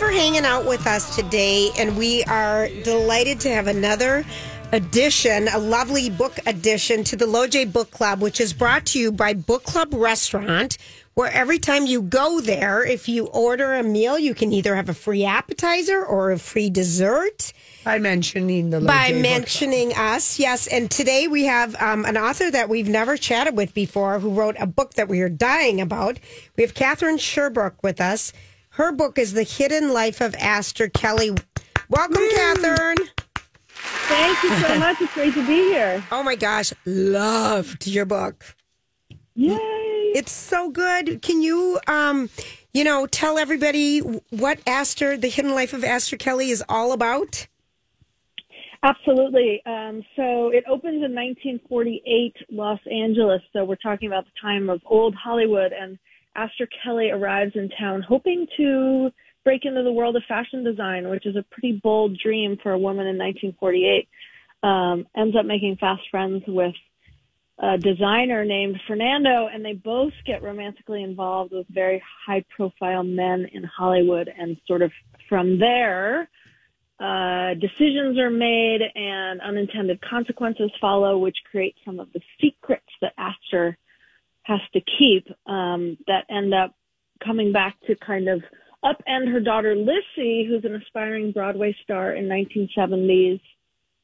for hanging out with us today. And we are delighted to have another edition, a lovely book edition to the Loj Book Club, which is brought to you by Book Club Restaurant, where every time you go there, if you order a meal, you can either have a free appetizer or a free dessert By mentioning the by Loj mentioning us. Yes. And today we have um, an author that we've never chatted with before who wrote a book that we are dying about. We have Katherine Sherbrooke with us. Her book is The Hidden Life of Aster Kelly. Welcome, Katherine. Thank you so much. It's great to be here. Oh my gosh, loved your book. Yay. It's so good. Can you, um, you know, tell everybody what Aster, The Hidden Life of Aster Kelly is all about? Absolutely. Um, so it opens in 1948, Los Angeles. So we're talking about the time of old Hollywood. And Aster Kelly arrives in town hoping to break into the world of fashion design, which is a pretty bold dream for a woman in 1948. Um, ends up making fast friends with a designer named Fernando, and they both get romantically involved with very high profile men in Hollywood. And sort of from there, uh, decisions are made and unintended consequences follow, which create some of the secrets that Aster has to keep um, that end up coming back to kind of upend her daughter Lissy, who's an aspiring Broadway star in 1970s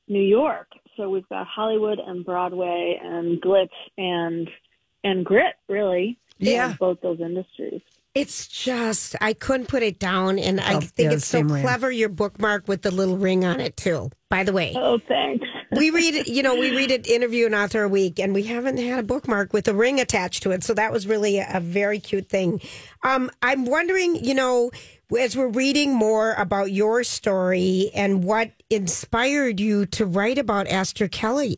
New York. So we've got Hollywood and Broadway and glitz and and grit, really. Yeah. in both those industries. It's just I couldn't put it down, and I Oh, think yeah, it's so same way. clever. Your bookmark with the little ring on it too. By the way, Oh, thanks. We read. You know, we read it interview an author a week, and we haven't had a bookmark with a ring attached to it. So that was really a, very cute thing. Um, I'm wondering, you know, as we're reading more about your story and what inspired you to write about Aster Kelly.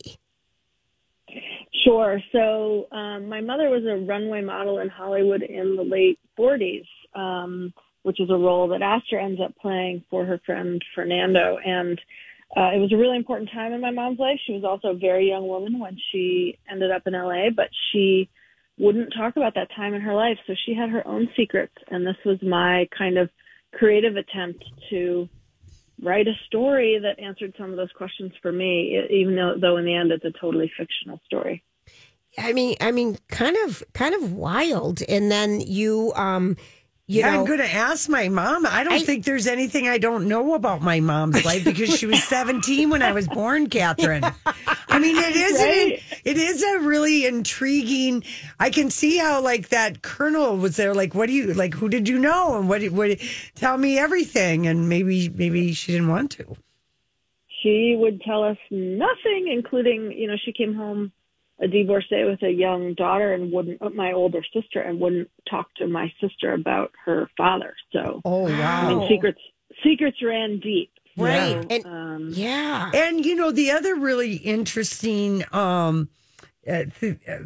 Sure. So um, my mother was a runway model in Hollywood in the late 40s, um, which is a role that Aster ends up playing for her friend Fernando. And uh, it was a really important time in my mom's life. She was also a very young woman when she ended up in LA, but she wouldn't talk about that time in her life. So she had her own secrets. And this was my kind of creative attempt to write a story that answered some of those questions for me, even though, though in the end it's a totally fictional story. I mean, I mean, kind of, kind of wild. And then you, um, you Yeah, know, I'm going to ask my mom. I don't I- think there's anything I don't know about my mom's life because she was 17 when I was born, Katherine. I mean, it is an, Right. it is a really intriguing. I can see how like that kernel was there. Like, what do you like? Who did you know? And what? What? Tell me everything. And maybe maybe she didn't want to. she would tell us nothing, including, you know, she came home a divorcee with a young daughter and wouldn't, uh, my older sister, and wouldn't talk to my sister about her father. So, Oh I wow! mean, secrets, secrets ran deep. Right. So, And- um, yeah. And you know the other really interesting um, uh, th- uh,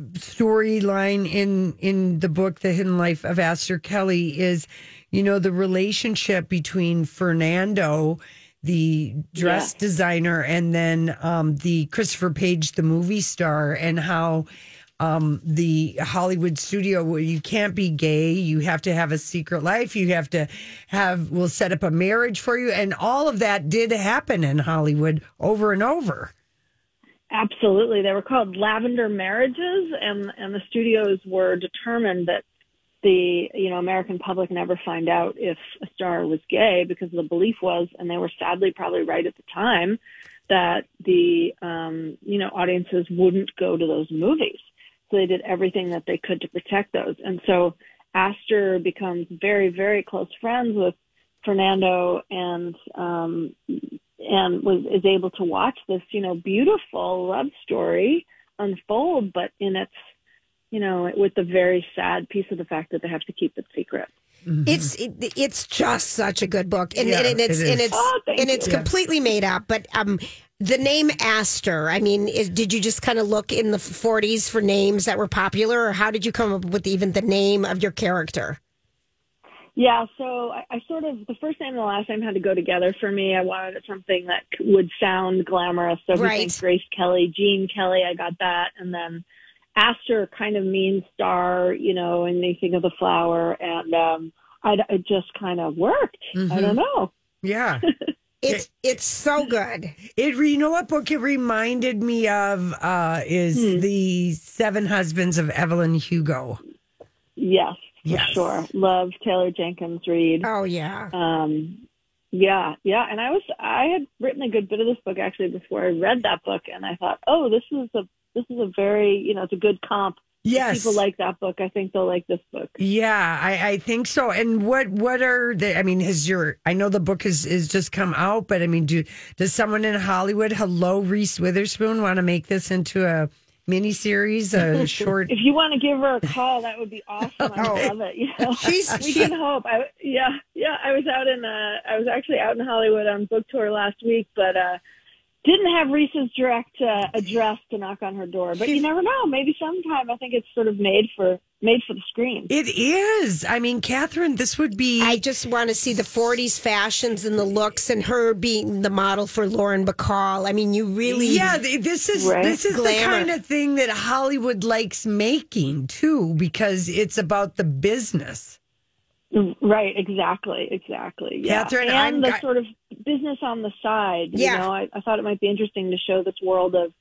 storyline in in the book, The Hidden Life of Aster Kelly, is you know the relationship between Fernando, the dress Yeah. designer, and then um, the Christopher Page, the movie star, and how. Um, the Hollywood studio where you can't be gay, you have to have a secret life, you have to have, we'll set up a marriage for you. And all of that did happen in Hollywood over and over. Absolutely. They were called lavender marriages and, and the studios were determined that the, you know, American public never find out if a star was gay because the belief was, and they were sadly probably right at the time, that the, um, you know, audiences wouldn't go to those movies. So they did everything that they could to protect those. And so Aster becomes very, very close friends with Fernando and, um, and was is able to watch this, you know, beautiful love story unfold, but in its, you know, with the very sad piece of the fact that they have to keep it secret. It's it, it's just such a good book, and, Yeah, and it's it and it's Oh, and it's you. completely made up. But um, the name Aster. I mean, is, did you just kind of look in the '40s for names that were popular, or how did you come up with even the name of your character? Yeah, so I, I sort of the first name and the last name had to go together for me. I wanted something that would sound glamorous. So if you Right. think Grace Kelly, Gene Kelly, I got that, and then Aster kind of means star, you know, and they think of the flower. And um, I, it just kind of worked. I don't know. Yeah. It's it's so good. It you know what book it reminded me of uh is Hmm. the Seven Husbands of Evelyn Hugo. Yes, for Yes. sure. Love Taylor Jenkins Reid. Oh yeah. Um, yeah, yeah. And I was I had written a good bit of this book actually before I read that book, and I thought, oh, this is a this is a very you know it's a good comp. If Yes. people like that book. I think they'll like this book. Yeah, I, I think so. And what what are the? I mean, has your? I know the book is is just come out, but I mean, do does someone in Hollywood, hello Reese Witherspoon, want to make this into a mini series, a short? If you want to give her a call, that would be awesome. I Oh. love it. You know? She's we she, can hope. I, yeah, yeah. I was out in uh, I was actually out in Hollywood on book tour last week, but uh, didn't have Reese's direct uh, address to knock on her door. But you never know. Maybe sometime. I think it's sort of made for made for the screen. It is. I mean, Katherine, this would be. I just want to see the 40s fashions and the looks and her being the model for Lauren Bacall. I mean, you really yeah, this is Right. this is the kind of thing that Hollywood likes making too, because it's about the business. Right, exactly, exactly. Yeah. Katherine, and I'm- the I- sort of business on the side. Yeah. You know, I, I thought it might be interesting to show this world of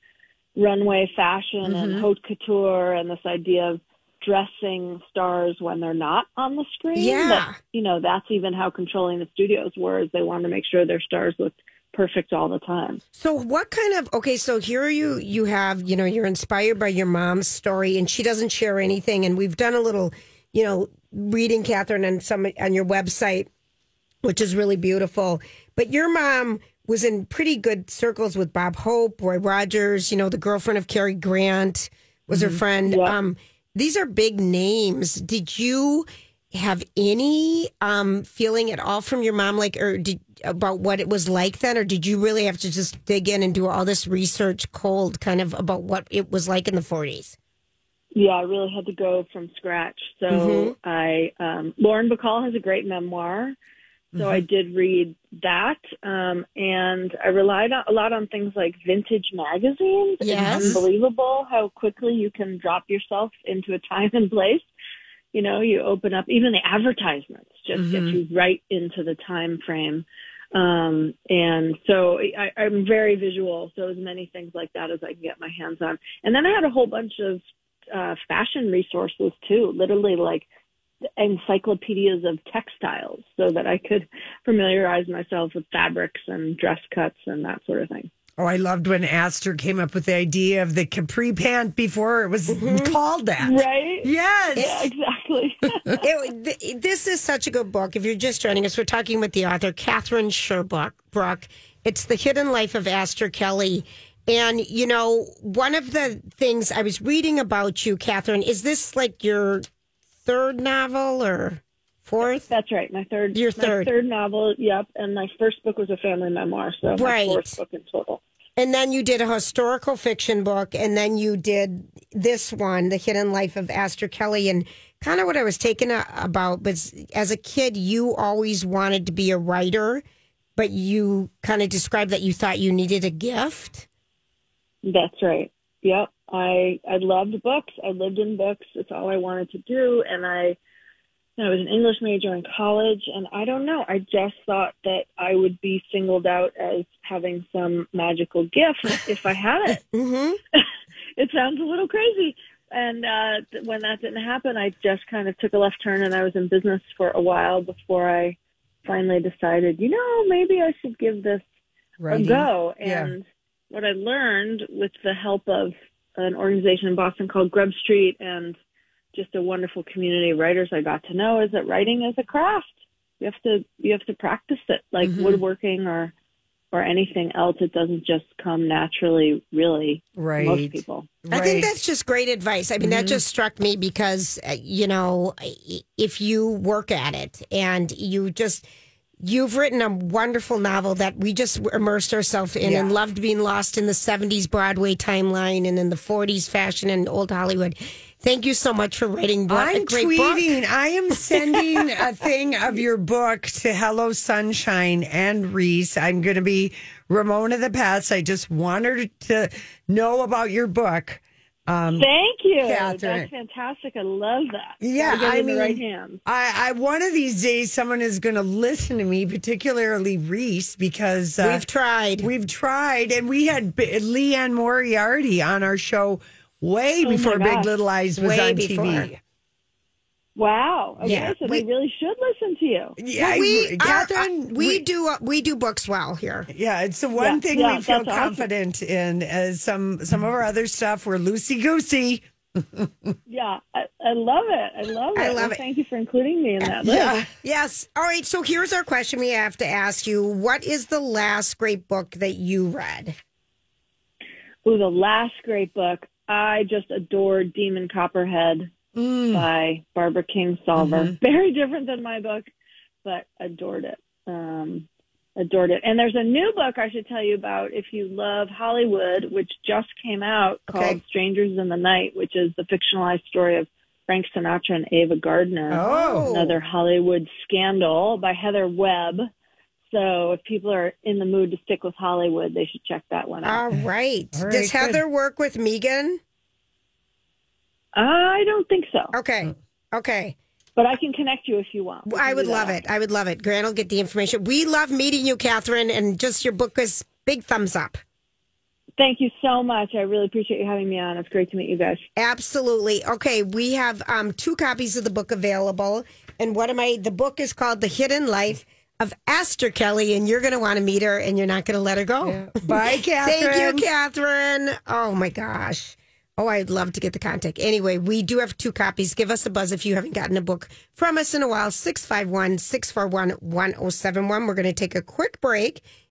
runway fashion Mm-hmm. and haute couture and this idea of dressing stars when they're not on the screen. Yeah. That, you know, that's even how controlling the studios were, is they wanted to make sure their stars looked perfect all the time. So what kind of okay, so here you you have, you know, you're inspired by your mom's story and she doesn't share anything and we've done a little, you know, reading Katherine and some on your website, which is really beautiful. But your mom was in pretty good circles with Bob Hope, Roy Rogers, you know, the girlfriend of Cary Grant was her friend. Yeah. Um these are big names. Did you have any um, feeling at all from your mom, like, or did about what it was like then, or did you really have to just dig in and do all this research cold, kind of about what it was like in the forties? Yeah, I really had to go from scratch. So Mhm. I, um, Lauren Bacall has a great memoir. So I did read that. Um, and I relied on, a lot on things like vintage magazines. Yes. It's unbelievable how quickly you can drop yourself into a time and place. You know, you open up, even the advertisements just get you right into the time frame. Um, and so I, I'm very visual. So as many things like that as I can get my hands on. And then I had a whole bunch of uh, fashion resources too, literally like encyclopedias of textiles so that I could familiarize myself with fabrics and dress cuts and that sort of thing. Oh, I loved when Aster came up with the idea of the capri pant before it was mm-hmm. called that. Right? Yes. Yeah, exactly. it, th- this is such a good book. If you're just joining us, we're talking with the author Katherine Sherbrooke. Brook. It's the hidden life of Aster Kelly. And you know, one of the things I was reading about you, Katherine, is this like your third novel or fourth? That's right. My third, Your my third. third novel. Yep. And my first book was a family memoir. So Right. my fourth book in total. And then you did a historical fiction book, and then you did this one, The Hidden Life of Aster Kelly. And kind of what I was taken a- about was as a kid, you always wanted to be a writer, but you kind of described that you thought you needed a gift. That's right. Yep. I I loved books. I lived in books. It's all I wanted to do. And I I was an English major in college and I don't know. I just thought that I would be singled out as having some magical gift if I had it. hmm it sounds a little crazy. And uh, when that didn't happen, I just kind of took a left turn and I was in business for a while before I finally decided, you know, maybe I should give this a Writing. go. Yeah. And what I learned with the help of an organization in Boston called Grub Street and just a wonderful community of writers I got to know is that writing is a craft. You have to you have to practice it like Mm-hmm. woodworking or or anything else. It doesn't just come naturally, really. Right. Most people. I think that's just great advice. I mean, that just struck me because, uh, you know, if you work at it and you just, you've written a wonderful novel that we just immersed ourselves in and loved being lost in the 70s Broadway timeline and in the 40s fashion and old Hollywood. Thank you so much for writing bo- a I'm great book. tweeting. I am sending a thing of your book to Hello Sunshine and Reese. I'm going to be Ramona the Pest. I just want her to know about your book. Thank you. Katherine. That's fantastic. I love that. Yeah, Gotta get it I in the right mean, hands. I, I one of these days someone is going to listen to me, particularly Reese, because uh, We've tried. We've tried, and we had B- Liane Moriarty on our show way Oh before Big. Little Lies was Way on before. TV. Wow. Okay, Yeah. so We- they really should listen to you. Yeah, Well, we, I- are- Katherine, we, do uh, we do books well here. Yeah, it's the one Yeah, thing yeah, we feel that's awesome. confident in. As some some of our other stuff, we're loosey goosey. Yeah, I, I love it. I love it. I love Well, it. Thank you for including me in that list. Yeah, Yes. All right. So here's our question we have to ask you. What is the last great book that you read? Ooh, the last great book. I just adored Demon Copperhead Mm. by Barbara Kingsolver. Mm-hmm. Very different than my book, but adored it. Um, adored it. And there's a new book I should tell you about if you love Hollywood, which just came out called Okay. Strangers in the Night, which is the fictionalized story of Frank Sinatra and Ava Gardner. Oh. Another Hollywood scandal by Heather Webb. So if people are in the mood to stick with Hollywood, they should check that one out. All right. All right, Does good. Heather work with Megan? I don't think so, Okay. Okay. but I can connect you if you want. We I would love it. I would love it. Grant will get the information. We love meeting you, Katherine, and just your book is big thumbs up. Thank you so much. I really appreciate you having me on. It's great to meet you guys. Absolutely. Okay, we have um, two copies of the book available, and what am I? The book is called "The Hidden Life of Esther Kelly," and you're going to want to meet her, and you're not going to let her go. Bye, Katherine. Thank you, Katherine. Oh my gosh. Oh, I'd love to get the contact. Anyway, we do have two copies. Give us a buzz if you haven't gotten a book from us in a while. 651 641 1071. We're going to take a quick break.